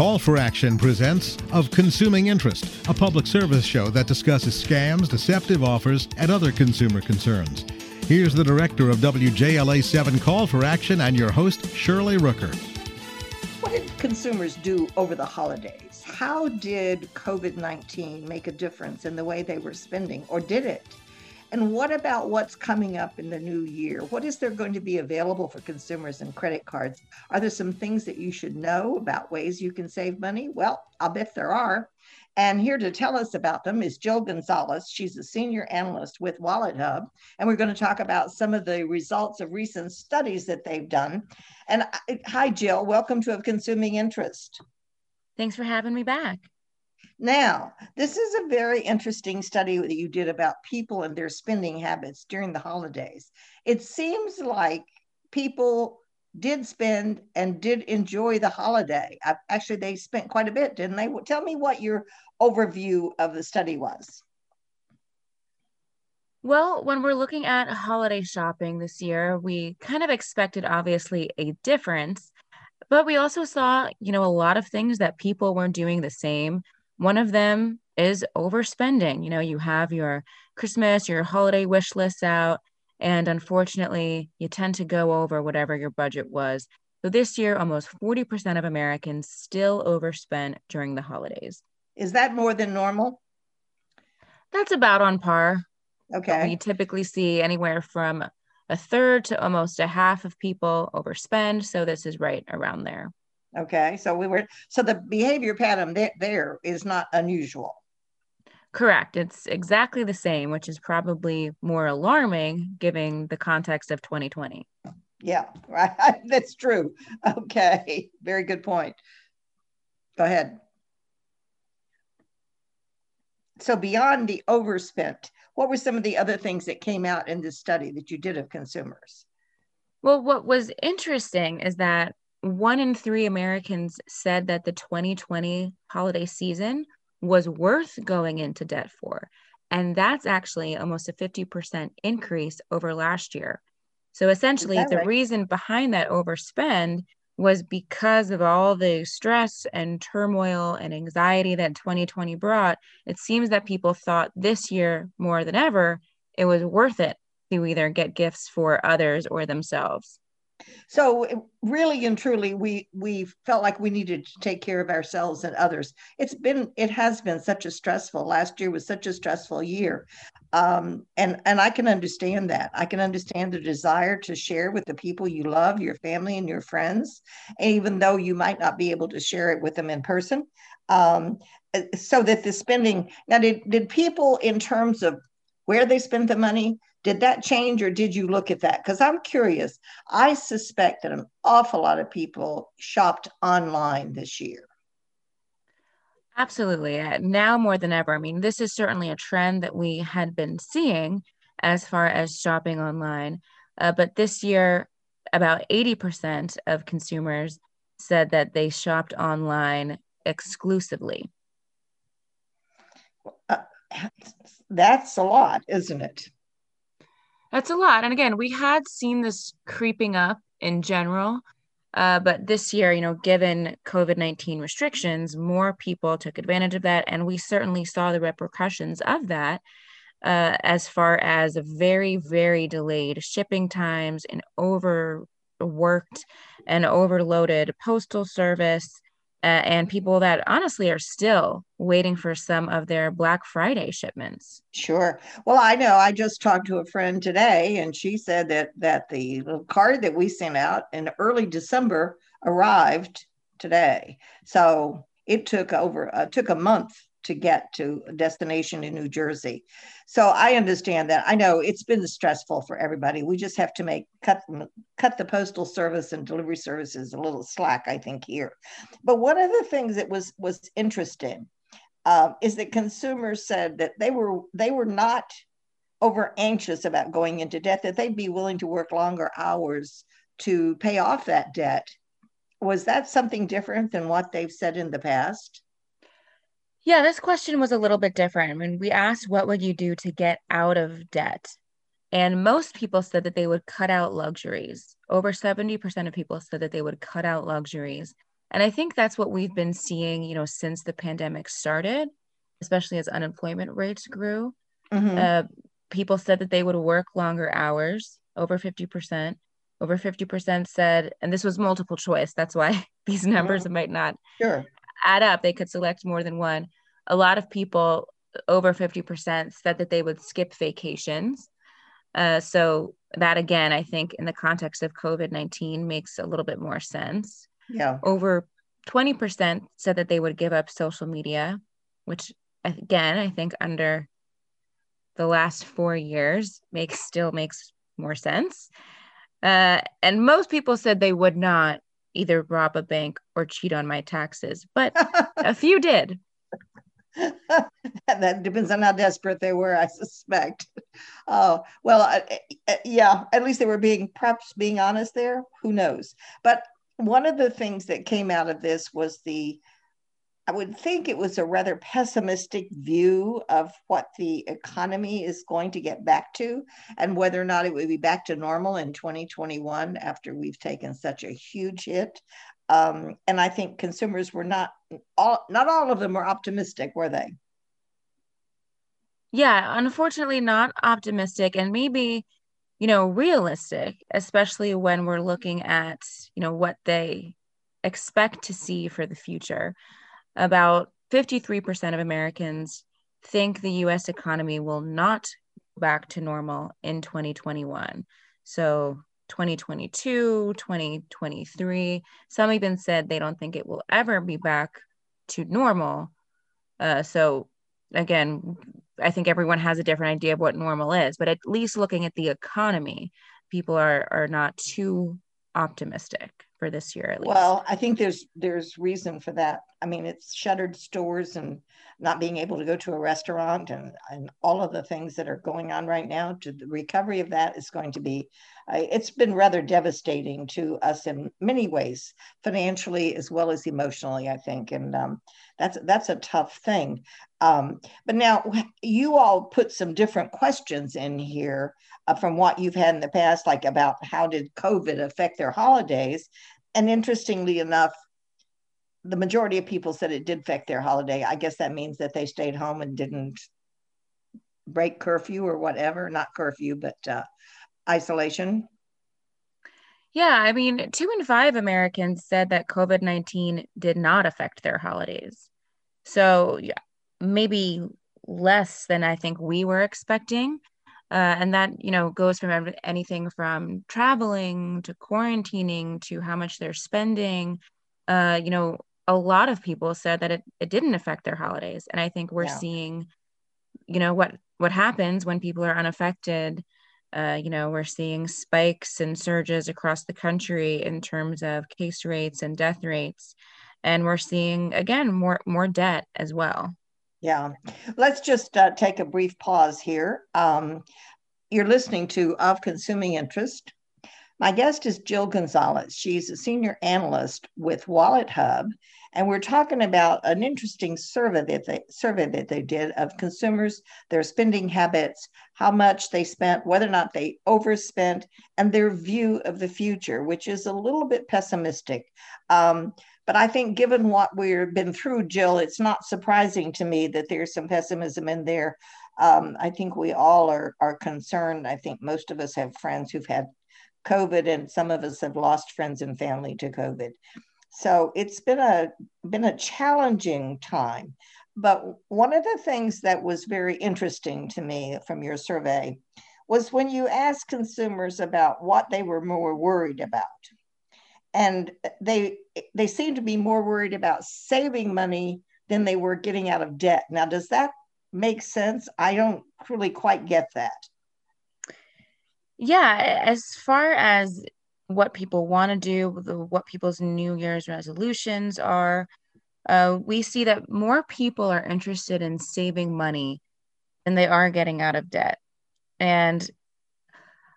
Call for Action presents Of Consuming Interest, a public service show that discusses scams, deceptive offers, and other consumer concerns. Here's the director of WJLA 7 Call for Action and your host, Shirley Rooker. What did consumers do over the holidays? How did COVID 19 make a difference in the way they were spending, or did it? And what about what's coming up in the new year? What is there going to be available for consumers and credit cards? Are there some things that you should know about ways you can save money? Well, I'll bet there are. And here to tell us about them is Jill Gonzalez. She's a senior analyst with Wallet Hub. And we're going to talk about some of the results of recent studies that they've done. And uh, hi, Jill. Welcome to Of Consuming Interest. Thanks for having me back. Now, this is a very interesting study that you did about people and their spending habits during the holidays. It seems like people did spend and did enjoy the holiday. Uh, actually, they spent quite a bit, didn't they? Tell me what your overview of the study was. Well, when we're looking at holiday shopping this year, we kind of expected obviously a difference, but we also saw, you know, a lot of things that people weren't doing the same one of them is overspending. You know, you have your Christmas, your holiday wish lists out, and unfortunately, you tend to go over whatever your budget was. So this year, almost 40% of Americans still overspend during the holidays. Is that more than normal? That's about on par. Okay. We typically see anywhere from a third to almost a half of people overspend. So this is right around there. Okay, so we were so the behavior pattern there, there is not unusual. Correct. It's exactly the same, which is probably more alarming given the context of 2020. Yeah, right. That's true. Okay, very good point. Go ahead. So, beyond the overspent, what were some of the other things that came out in this study that you did of consumers? Well, what was interesting is that one in three Americans said that the 2020 holiday season was worth going into debt for. And that's actually almost a 50% increase over last year. So essentially, the right? reason behind that overspend was because of all the stress and turmoil and anxiety that 2020 brought. It seems that people thought this year more than ever it was worth it to either get gifts for others or themselves. So really and truly, we we felt like we needed to take care of ourselves and others. It's been it has been such a stressful. Last year was such a stressful year, um, and and I can understand that. I can understand the desire to share with the people you love, your family and your friends, even though you might not be able to share it with them in person. Um, so that the spending now did did people in terms of where they spent the money did that change or did you look at that? Because I'm curious. I suspect that an awful lot of people shopped online this year. Absolutely. Uh, now more than ever. I mean, this is certainly a trend that we had been seeing as far as shopping online. Uh, but this year, about 80% of consumers said that they shopped online exclusively. Uh, that's a lot, isn't it? That's a lot. And again, we had seen this creeping up in general. Uh, but this year, you know, given COVID 19 restrictions, more people took advantage of that. And we certainly saw the repercussions of that uh, as far as very, very delayed shipping times and overworked and overloaded postal service uh, and people that honestly are still waiting for some of their Black Friday shipments. Sure. Well, I know. I just talked to a friend today, and she said that that the card that we sent out in early December arrived today. So it took over uh, took a month to get to a destination in New Jersey. So I understand that. I know it's been stressful for everybody. We just have to make cut cut the postal service and delivery services a little slack, I think here. But one of the things that was was interesting uh, is that consumers said that they were they were not over anxious about going into debt. That they'd be willing to work longer hours to pay off that debt. Was that something different than what they've said in the past? Yeah, this question was a little bit different. When we asked, what would you do to get out of debt? And most people said that they would cut out luxuries. Over 70% of people said that they would cut out luxuries. And I think that's what we've been seeing, you know, since the pandemic started, especially as unemployment rates grew. Mm-hmm. Uh, people said that they would work longer hours, over 50%. Over 50% said, and this was multiple choice. That's why these numbers mm-hmm. might not sure. Add up. They could select more than one. A lot of people, over 50%, said that they would skip vacations. Uh, so that again, I think in the context of COVID 19 makes a little bit more sense. Yeah. Over 20% said that they would give up social media, which again, I think under the last four years makes still makes more sense. Uh, and most people said they would not either rob a bank or cheat on my taxes, but a few did. that depends on how desperate they were, I suspect. Oh, well, uh, yeah, at least they were being perhaps being honest there. Who knows? But one of the things that came out of this was the I would think it was a rather pessimistic view of what the economy is going to get back to and whether or not it would be back to normal in 2021 after we've taken such a huge hit. Um, and I think consumers were not all, not all of them were optimistic, were they? Yeah, unfortunately, not optimistic, and maybe you know realistic, especially when we're looking at you know what they expect to see for the future. About 53% of Americans think the US economy will not go back to normal in 2021. So 2022, 2023. Some even said they don't think it will ever be back to normal. Uh, so, again, I think everyone has a different idea of what normal is, but at least looking at the economy, people are, are not too optimistic for this year at least. Well, I think there's there's reason for that. I mean, it's shuttered stores and not being able to go to a restaurant and and all of the things that are going on right now. To the recovery of that is going to be, uh, it's been rather devastating to us in many ways, financially as well as emotionally. I think, and um, that's that's a tough thing. Um, but now you all put some different questions in here uh, from what you've had in the past, like about how did COVID affect their holidays. And interestingly enough, the majority of people said it did affect their holiday. I guess that means that they stayed home and didn't break curfew or whatever, not curfew, but uh, isolation. Yeah, I mean, two in five Americans said that COVID 19 did not affect their holidays. So, yeah, maybe less than I think we were expecting. Uh, and that you know goes from anything from traveling to quarantining to how much they're spending uh, you know a lot of people said that it, it didn't affect their holidays and i think we're yeah. seeing you know what what happens when people are unaffected uh, you know we're seeing spikes and surges across the country in terms of case rates and death rates and we're seeing again more more debt as well yeah, let's just uh, take a brief pause here. Um, you're listening to Of Consuming Interest. My guest is Jill Gonzalez. She's a senior analyst with Wallet Hub, and we're talking about an interesting survey that they survey that they did of consumers, their spending habits, how much they spent, whether or not they overspent, and their view of the future, which is a little bit pessimistic. Um, but I think, given what we've been through, Jill, it's not surprising to me that there's some pessimism in there. Um, I think we all are, are concerned. I think most of us have friends who've had COVID, and some of us have lost friends and family to COVID. So it's been a been a challenging time. But one of the things that was very interesting to me from your survey was when you asked consumers about what they were more worried about and they they seem to be more worried about saving money than they were getting out of debt. Now, does that make sense? I don't really quite get that. Yeah, as far as what people want to do, what people's New Year's resolutions are, uh, we see that more people are interested in saving money than they are getting out of debt. And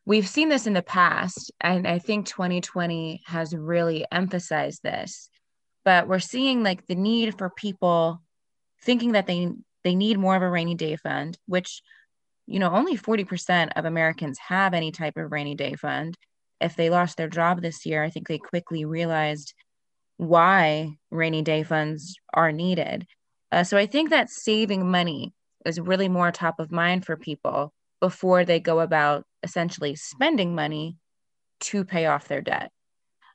we've seen this in the past and i think 2020 has really emphasized this but we're seeing like the need for people thinking that they they need more of a rainy day fund which you know only 40% of americans have any type of rainy day fund if they lost their job this year i think they quickly realized why rainy day funds are needed. Uh, so I think that saving money is really more top of mind for people before they go about essentially spending money to pay off their debt.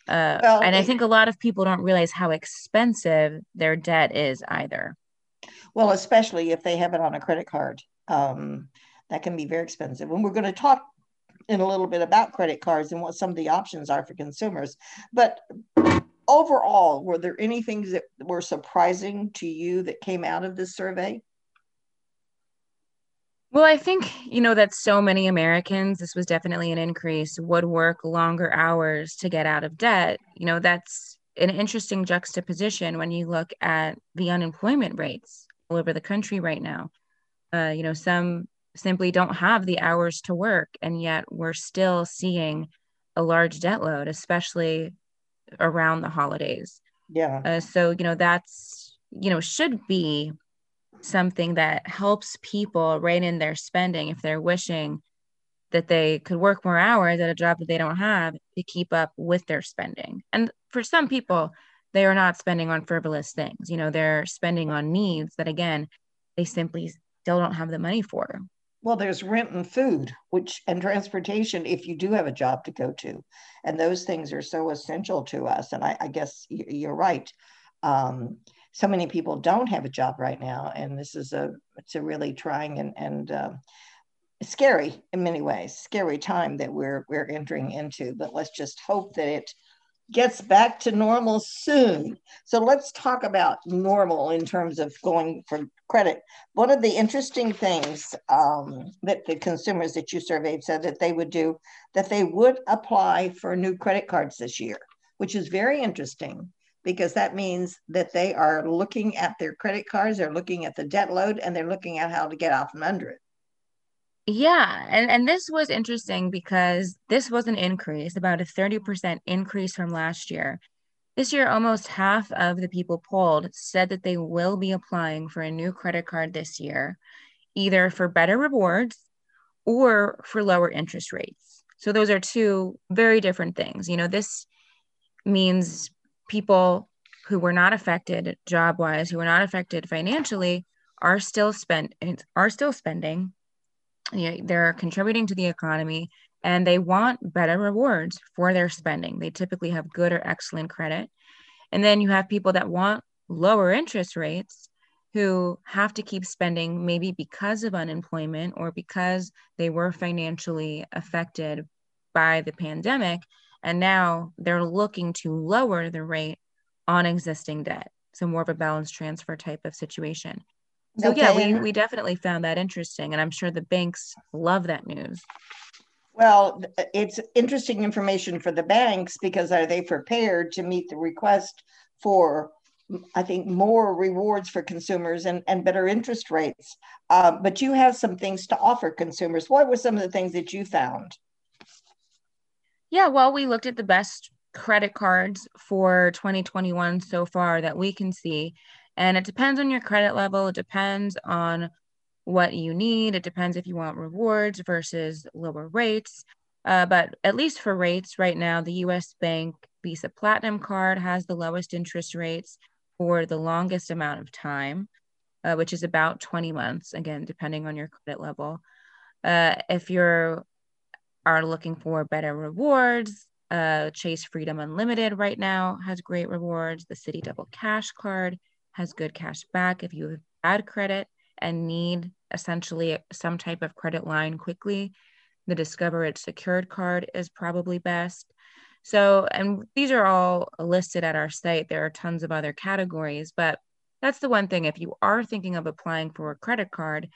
Uh, well, and I think a lot of people don't realize how expensive their debt is either. Well, especially if they have it on a credit card. Um, that can be very expensive. And we're going to talk in a little bit about credit cards and what some of the options are for consumers. But overall, were there any things that were surprising to you that came out of this survey? Well, I think, you know, that so many Americans, this was definitely an increase, would work longer hours to get out of debt. You know, that's an interesting juxtaposition when you look at the unemployment rates all over the country right now. Uh, you know, some simply don't have the hours to work, and yet we're still seeing a large debt load, especially around the holidays. Yeah. Uh, so, you know, that's, you know, should be something that helps people rein in their spending if they're wishing that they could work more hours at a job that they don't have to keep up with their spending. And for some people, they are not spending on frivolous things. You know, they're spending on needs that, again, they simply still don't have the money for. Well, there's rent and food, which and transportation if you do have a job to go to, and those things are so essential to us. And I, I guess you're right. Um, so many people don't have a job right now, and this is a it's a really trying and and uh, scary in many ways, scary time that we're we're entering into. But let's just hope that it gets back to normal soon. So let's talk about normal in terms of going for credit. One of the interesting things um, that the consumers that you surveyed said that they would do, that they would apply for new credit cards this year, which is very interesting because that means that they are looking at their credit cards, they're looking at the debt load, and they're looking at how to get out from under it. Yeah, and, and this was interesting because this was an increase, about a 30% increase from last year. This year, almost half of the people polled said that they will be applying for a new credit card this year, either for better rewards or for lower interest rates. So, those are two very different things. You know, this means people who were not affected job wise, who were not affected financially, are still spent are still spending. You know, they're contributing to the economy and they want better rewards for their spending. They typically have good or excellent credit. And then you have people that want lower interest rates who have to keep spending maybe because of unemployment or because they were financially affected by the pandemic and now they're looking to lower the rate on existing debt. So more of a balance transfer type of situation. So okay. yeah, we, we definitely found that interesting. And I'm sure the banks love that news. Well, it's interesting information for the banks because are they prepared to meet the request for, I think, more rewards for consumers and, and better interest rates? Uh, but you have some things to offer consumers. What were some of the things that you found? Yeah, well, we looked at the best credit cards for 2021 so far that we can see. And it depends on your credit level, it depends on what you need, it depends if you want rewards versus lower rates. Uh, but at least for rates right now, the US Bank Visa Platinum card has the lowest interest rates for the longest amount of time, uh, which is about 20 months, again, depending on your credit level. Uh, if you're are looking for better rewards, uh, Chase Freedom Unlimited right now has great rewards. The Citi Double Cash card has good cash back if you have bad credit and need essentially some type of credit line quickly. The Discover It Secured card is probably best. So, and these are all listed at our site. There are tons of other categories, but that's the one thing. If you are thinking of applying for a credit card,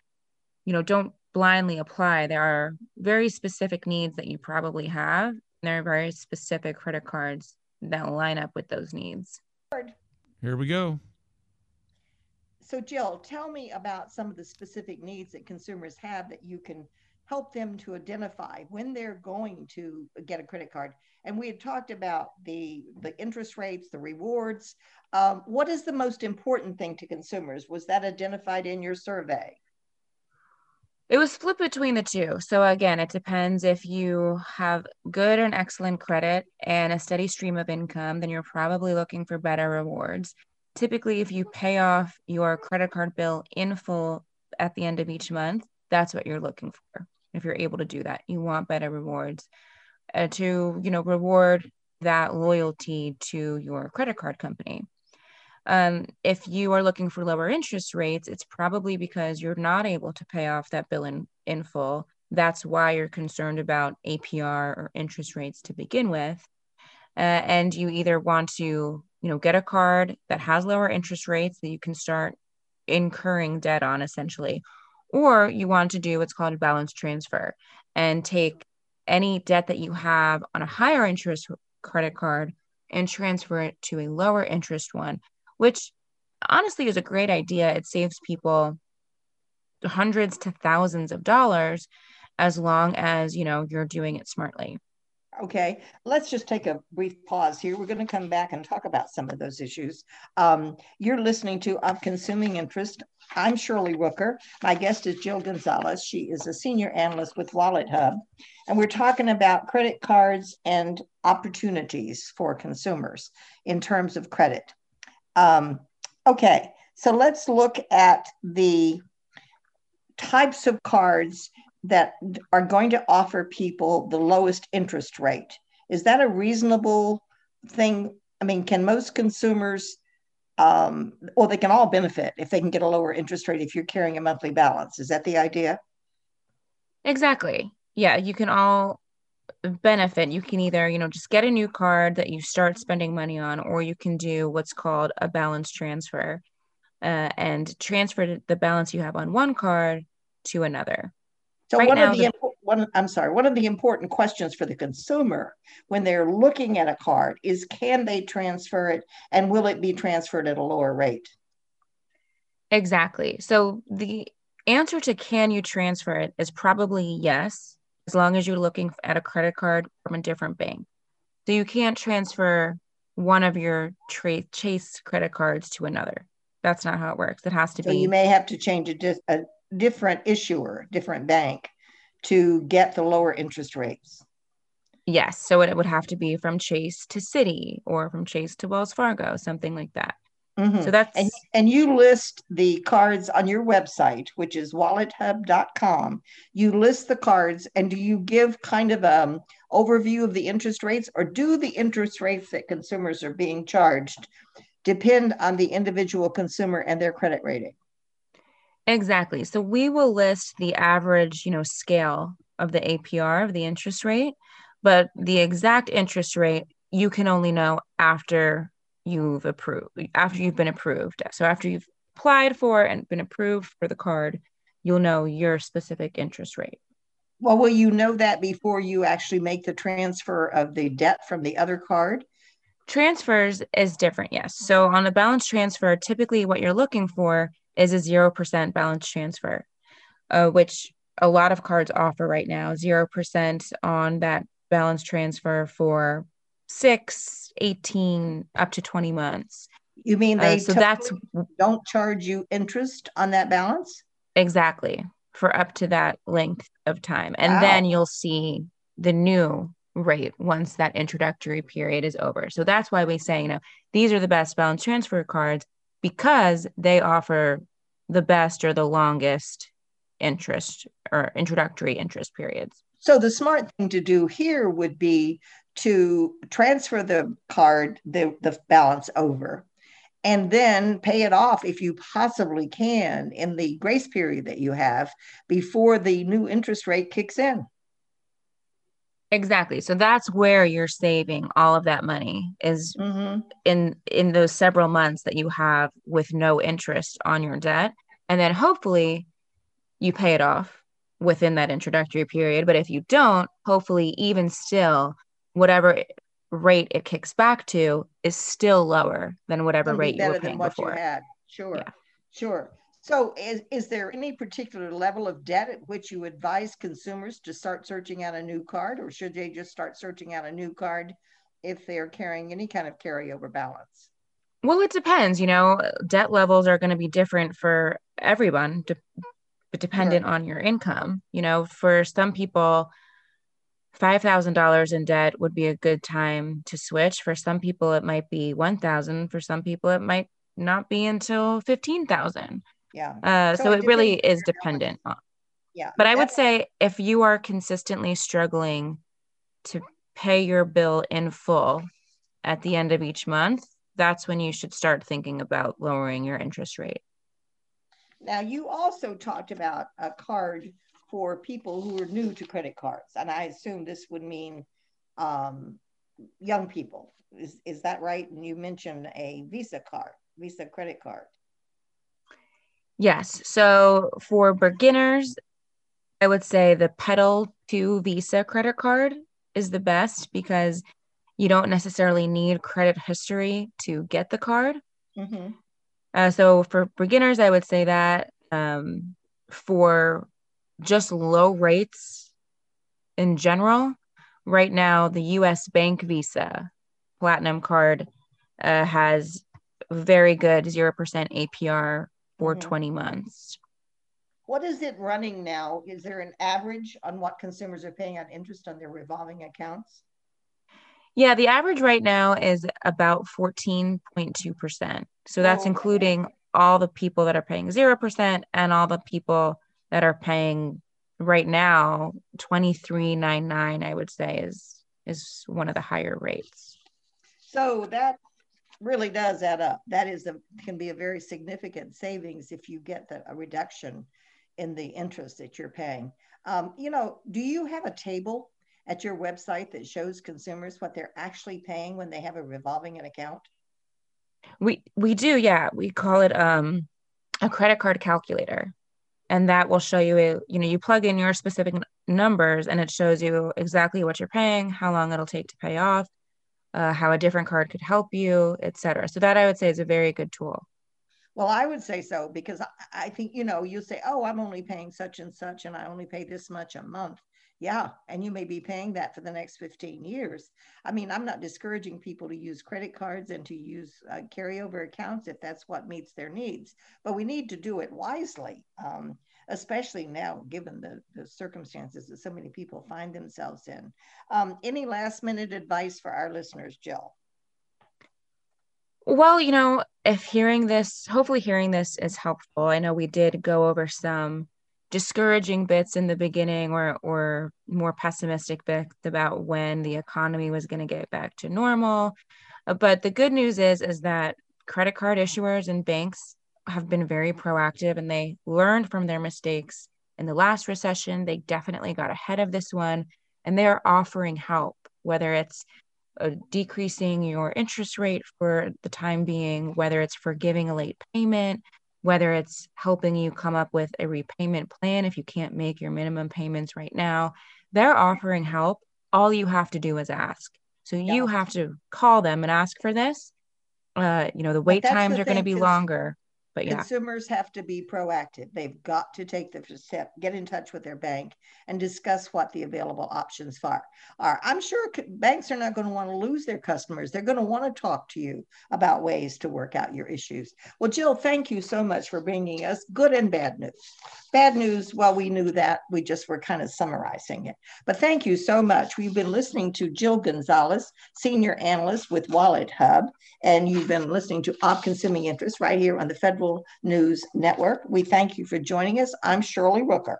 you know, don't blindly apply. There are very specific needs that you probably have. And there are very specific credit cards that line up with those needs. Here we go. So, Jill, tell me about some of the specific needs that consumers have that you can help them to identify when they're going to get a credit card. And we had talked about the the interest rates, the rewards. Um, what is the most important thing to consumers? Was that identified in your survey? It was split between the two. So again, it depends if you have good and excellent credit and a steady stream of income, then you're probably looking for better rewards. Typically, if you pay off your credit card bill in full at the end of each month, that's what you're looking for. If you're able to do that, you want better rewards uh, to, you know, reward that loyalty to your credit card company. Um, if you are looking for lower interest rates, it's probably because you're not able to pay off that bill in, in full. That's why you're concerned about APR or interest rates to begin with. Uh, and you either want to, you know, get a card that has lower interest rates that you can start incurring debt on essentially, or you want to do what's called a balance transfer and take any debt that you have on a higher interest credit card and transfer it to a lower interest one which honestly is a great idea. It saves people hundreds to thousands of dollars as long as, you know, you're doing it smartly. Okay, let's just take a brief pause here. We're going to come back and talk about some of those issues. Um, you're listening to Of Consuming Interest. I'm Shirley Rooker. My guest is Jill Gonzalez. She is a senior analyst with Wallet Hub. And we're talking about credit cards and opportunities for consumers in terms of credit. Um, okay, so let's look at the types of cards that are going to offer people the lowest interest rate. Is that a reasonable thing? I mean, can most consumers, um, or they can all benefit if they can get a lower interest rate if you're carrying a monthly balance? Is that the idea? Exactly. Yeah, you can all benefit you can either you know just get a new card that you start spending money on or you can do what's called a balance transfer uh, and transfer the balance you have on one card to another so right one now, of the, the one i'm sorry one of the important questions for the consumer when they're looking at a card is can they transfer it and will it be transferred at a lower rate exactly so the answer to can you transfer it is probably yes as long as you're looking at a credit card from a different bank. So you can't transfer one of your tra- Chase credit cards to another. That's not how it works. It has to so be. You may have to change a, di- a different issuer, different bank to get the lower interest rates. Yes. So it would have to be from Chase to Citi or from Chase to Wells Fargo, something like that. Mm-hmm. So that's and, and you list the cards on your website, which is wallethub.com. You list the cards and do you give kind of an um, overview of the interest rates or do the interest rates that consumers are being charged depend on the individual consumer and their credit rating? Exactly. So we will list the average, you know, scale of the APR of the interest rate, but the exact interest rate you can only know after you've approved after you've been approved. So after you've applied for and been approved for the card, you'll know your specific interest rate. Well, will you know that before you actually make the transfer of the debt from the other card? Transfers is different, yes. So on a balance transfer, typically what you're looking for is a 0% balance transfer, uh, which a lot of cards offer right now 0% on that balance transfer for six, 18, up to 20 months. You mean they uh, so that's don't charge you interest on that balance? Exactly. For up to that length of time. And wow. then you'll see the new rate once that introductory period is over. So that's why we say, you know, these are the best balance transfer cards because they offer the best or the longest interest or introductory interest periods. So the smart thing to do here would be to transfer the card, the, the balance over, and then pay it off if you possibly can in the grace period that you have before the new interest rate kicks in. Exactly. So that's where you're saving all of that money is mm-hmm. in in those several months that you have with no interest on your debt and then hopefully you pay it off within that introductory period but if you don't hopefully even still whatever rate it kicks back to is still lower than whatever rate you were paying before. Sure, yeah. sure. So, is, is there any particular level of debt at which you advise consumers to start searching out a new card, or should they just start searching out a new card if they're carrying any kind of carryover balance? Well, it depends. You know, debt levels are going to be different for everyone. but dependent right. on your income. You know, for some people, $5,000 in debt would be a good time to switch. For some people, it might be 1,000. For some people, it might not be until 15,000. Yeah. Uh, so, so, it, really is dependent on. Yeah. But I would say if you are consistently struggling to pay your bill in full at the end of each month, that's when you should start thinking about lowering your interest rate. Now, you also talked about a card for people who are new to credit cards, and I assume this would mean um, young people. Is, is that right? And you mentioned a Visa card, Visa credit card. Yes. So for beginners, I would say the Petal 2 Visa credit card is the best because you don't necessarily need credit history to get the card. Mm-hmm. Uh, so for beginners, I would say that um, for just low rates in general, right now the U.S. Bank Visa Platinum card uh, has very good zero percent APR for mm-hmm. 20 months. What is it running now? Is there an average on what consumers are paying on interest on their revolving accounts? Yeah, the average right now is about 14.2%. So that's oh, including all the people that are paying 0% and all the people that are paying right now 23.99 I would say is is one of the higher rates. So that really does add up. That is a can be a very significant savings if you get the, a reduction in the interest that you're paying. Um, you know, do you have a table at your website that shows consumers what they're actually paying when they have a revolving account? We we do, yeah. We call it um, a credit card calculator, and that will show you a you know you plug in your specific numbers, and it shows you exactly what you're paying, how long it'll take to pay off, uh, how a different card could help you, etc. So that I would say is a very good tool. Well, I would say so because I, think you know you say, oh, I'm only paying such and such, and I only pay this much a month. Yeah, and you may be paying that for the next 15 years. I mean, I'm not discouraging people to use credit cards and to use uh, carryover accounts if that's what meets their needs, but we need to do it wisely, um, especially now given the, the circumstances that so many people find themselves in. Um, any last minute advice for our listeners, Jill? Well, you know, if hearing this, hopefully hearing this is helpful. I know we did go over some discouraging bits in the beginning or or more pessimistic bits about when the economy was going to get back to normal but the good news is is that credit card issuers and banks have been very proactive and they learned from their mistakes in the last recession they definitely got ahead of this one and they are offering help whether it's uh, decreasing your interest rate for the time being whether it's forgiving a late payment whether it's helping you come up with a repayment plan if you can't make your minimum payments right now, they're offering help. All you have to do is ask. So yeah. you have to call them and ask for this. Uh, you know, the wait times the are going to be longer. But yeah. Consumers have to be proactive. They've got to take the step, get in touch with their bank and discuss what the available options are. are. I'm sure banks are not going to want to lose their customers. They're going to want to talk to you about ways to work out your issues. Well, Jill, thank you so much for bringing us good and bad news. Bad news, well, we knew that. We just were kind of summarizing it. But thank you so much. We've been listening to Jill Gonzalez, Senior Analyst with Wallet Hub, and you've been listening to Of Consuming Interest right here on the Federal News Network. We thank you for joining us. I'm Shirley Rooker.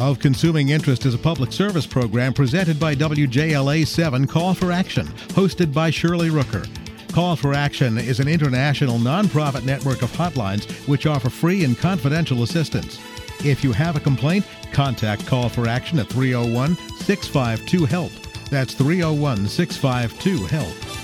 Of Consuming Interest is a public service program presented by WJLA 7 Call for Action, hosted by Shirley Rooker. Call for Action is an international nonprofit network of hotlines which offer free and confidential assistance. If you have a complaint, contact Call for Action at 301 652 HELP. That's 301 652 HELP.